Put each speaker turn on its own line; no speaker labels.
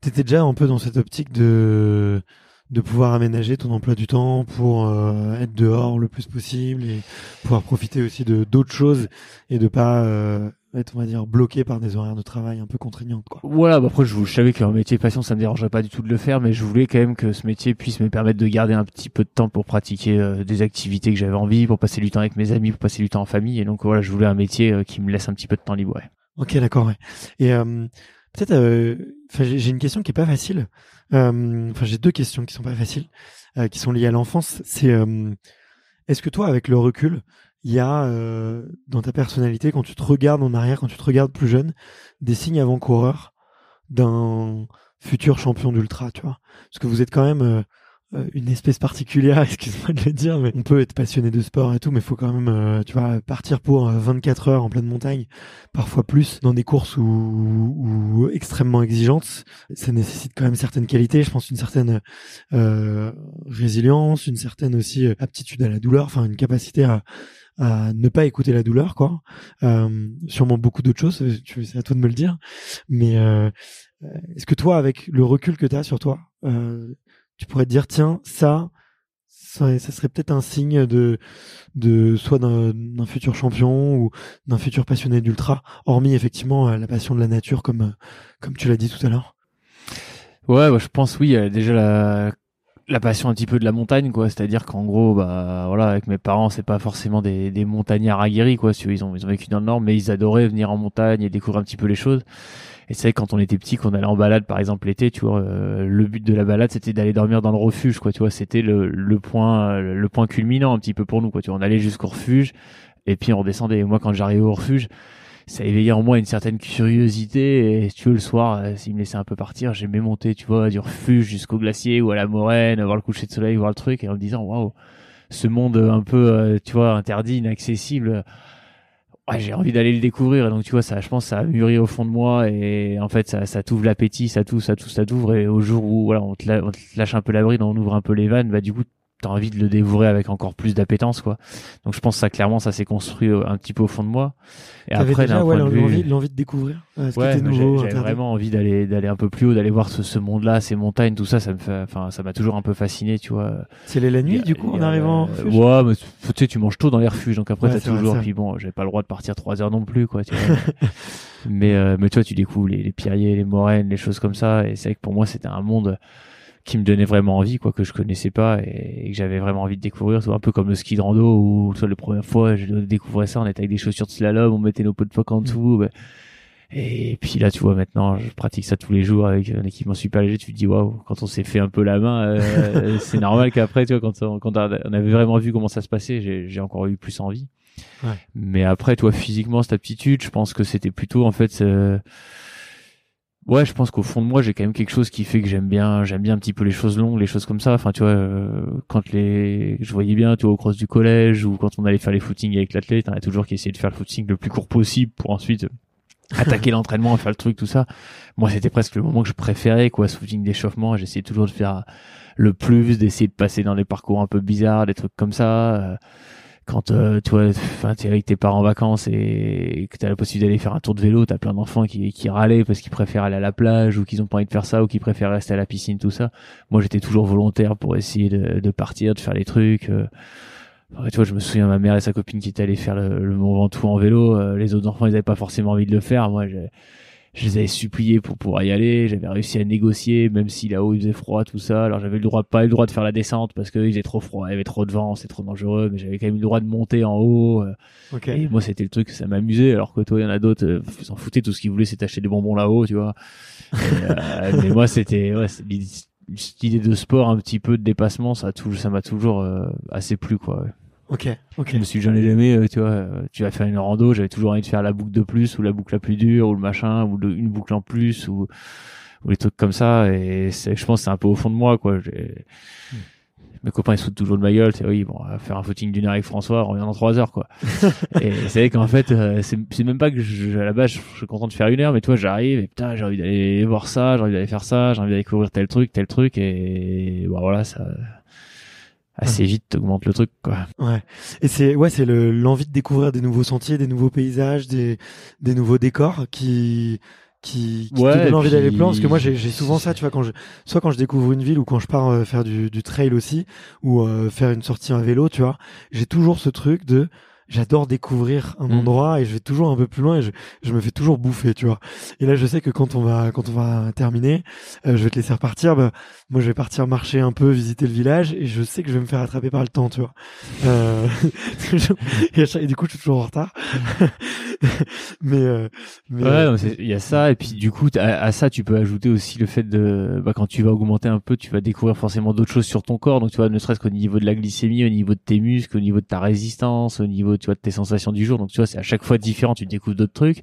T'étais déjà un peu dans cette optique de de pouvoir aménager ton emploi du temps pour euh, être dehors le plus possible et pouvoir profiter aussi de d'autres choses et de pas euh, être on va dire bloqué par des horaires de travail un peu contraignantes quoi.
Voilà, bah après je, je savais qu'un métier passion ça me dérangerait pas du tout de le faire, mais je voulais quand même que ce métier puisse me permettre de garder un petit peu de temps pour pratiquer euh, des activités que j'avais envie, pour passer du temps avec mes amis, pour passer du temps en famille, et donc voilà, je voulais un métier euh, qui me laisse un petit peu de temps libre. Ouais.
Ok, d'accord. Ouais. Et euh, peut-être, euh, j'ai une question qui est pas facile. Euh, Enfin, j'ai deux questions qui sont pas faciles, euh, qui sont liées à l'enfance. C'est euh, est-ce que toi, avec le recul, il y a dans ta personnalité, quand tu te regardes en arrière, quand tu te regardes plus jeune, des signes avant-coureurs d'un futur champion d'ultra, tu vois? Parce que vous êtes quand même une espèce particulière, excuse-moi de le dire, mais on peut être passionné de sport et tout, mais faut quand même, euh, tu vois, partir pour euh, 24 heures en pleine montagne, parfois plus, dans des courses où, où extrêmement exigeantes. Ça nécessite quand même certaines qualités, je pense une certaine euh, résilience, une certaine aussi euh, aptitude à la douleur, enfin une capacité à, à ne pas écouter la douleur, quoi. Euh, sûrement beaucoup d'autres choses, c'est à toi de me le dire. Mais euh, euh, est-ce que toi, avec le recul que tu as sur toi, euh, tu pourrais te dire tiens ça ça, ça serait peut-être un signe de de soit d'un futur champion ou d'un futur passionné d'ultra hormis effectivement euh, la passion de la nature comme euh, comme tu l'as dit tout à l'heure.
Ouais, bah, je pense oui, déjà la la passion un petit peu de la montagne quoi, c'est-à-dire qu'en gros bah voilà, avec mes parents, c'est pas forcément des des montagnards aguerris quoi, ils ont ils ont vécu dans le nord mais ils adoraient venir en montagne et découvrir un petit peu les choses. Et c'est quand on était petit, qu'on allait en balade par exemple l'été, tu vois, euh, le but de la balade c'était d'aller dormir dans le refuge quoi, tu vois, c'était le le point euh, le point culminant un petit peu pour nous quoi, tu vois, on allait jusqu'au refuge et puis on redescendait. Et moi quand j'arrivais au refuge, ça éveillait en moi une certaine curiosité et tu veux le soir euh, s'il me laissait un peu partir j'aimais monter tu vois du refuge jusqu'au glacier ou à la moraine voir le coucher de soleil voir le truc et en me disant waouh ce monde un peu euh, tu vois interdit inaccessible j'ai envie d'aller le découvrir. Et donc tu vois ça je pense ça a mûri au fond de moi. Et en fait ça ça t'ouvre l'appétit ça t'ouvre ça t'ouvre ça t'ouvre. Et au jour où voilà on te, on te lâche un peu la on ouvre un peu les vannes bah du coup t'as envie de le dévorer avec encore plus d'appétence quoi donc je pense que ça clairement ça s'est construit euh, un petit peu au fond de moi et
T'avais
après
déjà ouais, l'envie l'envie de découvrir euh, ce
Ouais,
qui était
j'ai-
nouveau
j'avais vraiment envie d'aller d'aller un peu plus haut, d'aller voir ce, ce monde-là, ces montagnes, tout ça, ça me fait, enfin, ça m'a toujours un peu fasciné, tu vois.
c'est les la nuit
a-
du coup en arrivant
euh, Ouais, mais tu sais, tu manges tôt dans les refuges, donc après
Ouais,
t'as toujours. Puis bon, j'avais pas le droit de partir trois heures non plus, quoi. Tu vois. mais euh, mais toi, tu découvres les, les pierriers, les moraines, les choses comme ça, et c'est vrai que pour moi, c'était un monde qui me donnait vraiment envie, quoi, que je connaissais pas et, et que j'avais vraiment envie de découvrir. C'est un peu comme le ski de rando où, vois, la première fois, je découvrais ça, on était avec des chaussures de slalom, on mettait nos pots de phoque en dessous. bah, et puis là, tu vois, maintenant, je pratique ça tous les jours avec un équipement super léger. Tu te dis, waouh, quand on s'est fait un peu la main, euh, c'est normal qu'après, tu vois, quand on, quand on avait vraiment vu comment ça se passait, j'ai j'ai encore eu plus envie.
Ouais.
Mais après, toi, physiquement, cette aptitude, je pense que c'était plutôt, en fait, euh, ouais, je pense qu'au fond de moi, j'ai quand même quelque chose qui fait que j'aime bien, j'aime bien un petit peu les choses longues, les choses comme ça. Enfin, tu vois, euh, quand les, je voyais bien, tu vois, au cross du collège ou quand on allait faire les footings avec l'athlète, on a toujours qui essayait de faire le footing le plus court possible pour ensuite attaquer l'entraînement, faire le truc, tout ça. Moi, c'était presque le moment que je préférais, quoi, ce footing d'échauffement. J'essayais toujours de faire le plus, d'essayer de passer dans des parcours un peu bizarres, des trucs comme ça. Quand euh, tu vois, t'es tes parents en vacances et que t'as la possibilité d'aller faire un tour de vélo, t'as plein d'enfants qui, qui râlaient parce qu'ils préfèrent aller à la plage ou qu'ils ont pas envie de faire ça ou qu'ils préfèrent rester à la piscine, tout ça. Moi, j'étais toujours volontaire pour essayer de, de partir, de faire les trucs. euh, tu vois, je me souviens ma mère et sa copine qui étaient allées faire le, le Mont Ventoux en vélo. euh, les autres enfants, ils avaient pas forcément envie de le faire. Moi, je, les avais suppliés pour pouvoir y aller. J'avais réussi à négocier, même si là-haut il faisait froid, tout ça. Alors j'avais le droit, pas eu le droit de faire la descente parce qu'il faisait trop froid, il y avait trop de vent, c'était trop dangereux. Mais j'avais quand même eu le droit de monter en haut. euh,
ok
et moi, c'était le truc, ça m'amusait. Alors que toi, il y en a d'autres, euh, ils s'en foutaient. Tout ce qu'ils voulaient, c'était acheter des bonbons là-haut, tu vois. Et, euh, mais moi, c'était, ouais, c'est l'idée- de sport, un petit peu de dépassement, ça a toujours, ça m'a toujours euh, assez plu, quoi. ouais.
Ok, ok.
Je me suis jamais jamais, euh, tu vois, euh, tu vas faire une rando, j'avais toujours envie de faire la boucle de plus ou la boucle la plus dure ou le machin ou le- une boucle en plus ou ou les trucs comme ça et je pense que c'est un peu au fond de moi quoi. J'ai- Mes copains ils se foutent toujours de ma gueule, c'est oui bon, on va faire un footing d'une heure avec François, on revient dans trois heures quoi. et c'est vrai qu'en fait euh, c'est, même pas que je, à la base je, je suis content de faire une heure, mais toi j'arrive et putain j'ai envie d'aller voir ça, j'ai envie d'aller faire ça, j'ai envie d'aller découvrir tel truc, tel truc et bon voilà ça assez vite t'augmente le truc quoi.
Ouais. Et c'est ouais, c'est le l'envie de découvrir des nouveaux sentiers, des nouveaux paysages, des des nouveaux décors qui qui, qui
Ouais,
te donne envie d'aller plus loin parce que moi j'ai j'ai souvent ça, tu vois, quand je soit quand je découvre une ville ou quand je pars euh, faire du du trail aussi ou euh, faire une sortie à vélo, tu vois, j'ai toujours ce truc de j'adore découvrir un
Mm.
endroit et je vais toujours un peu plus loin et je, je me fais toujours bouffer, tu vois. Et là, je sais que quand on va quand on va terminer, euh, je vais te laisser repartir. Bah, moi, je vais partir marcher un peu, visiter le village et je sais que je vais me faire attraper par le temps, tu vois. Euh, et, du coup, je suis toujours en retard. mais euh, mais
Ouais,
euh,
il y a ça et puis du coup à ça tu peux ajouter aussi le fait de bah, quand tu vas augmenter un peu tu vas découvrir forcément d'autres choses sur ton corps. Donc tu vois ne serait-ce qu'au niveau de la glycémie au niveau de tes muscles au niveau de ta résistance au niveau tu vois de tes sensations du jour. Donc tu vois c'est à chaque fois différent tu découvres d'autres trucs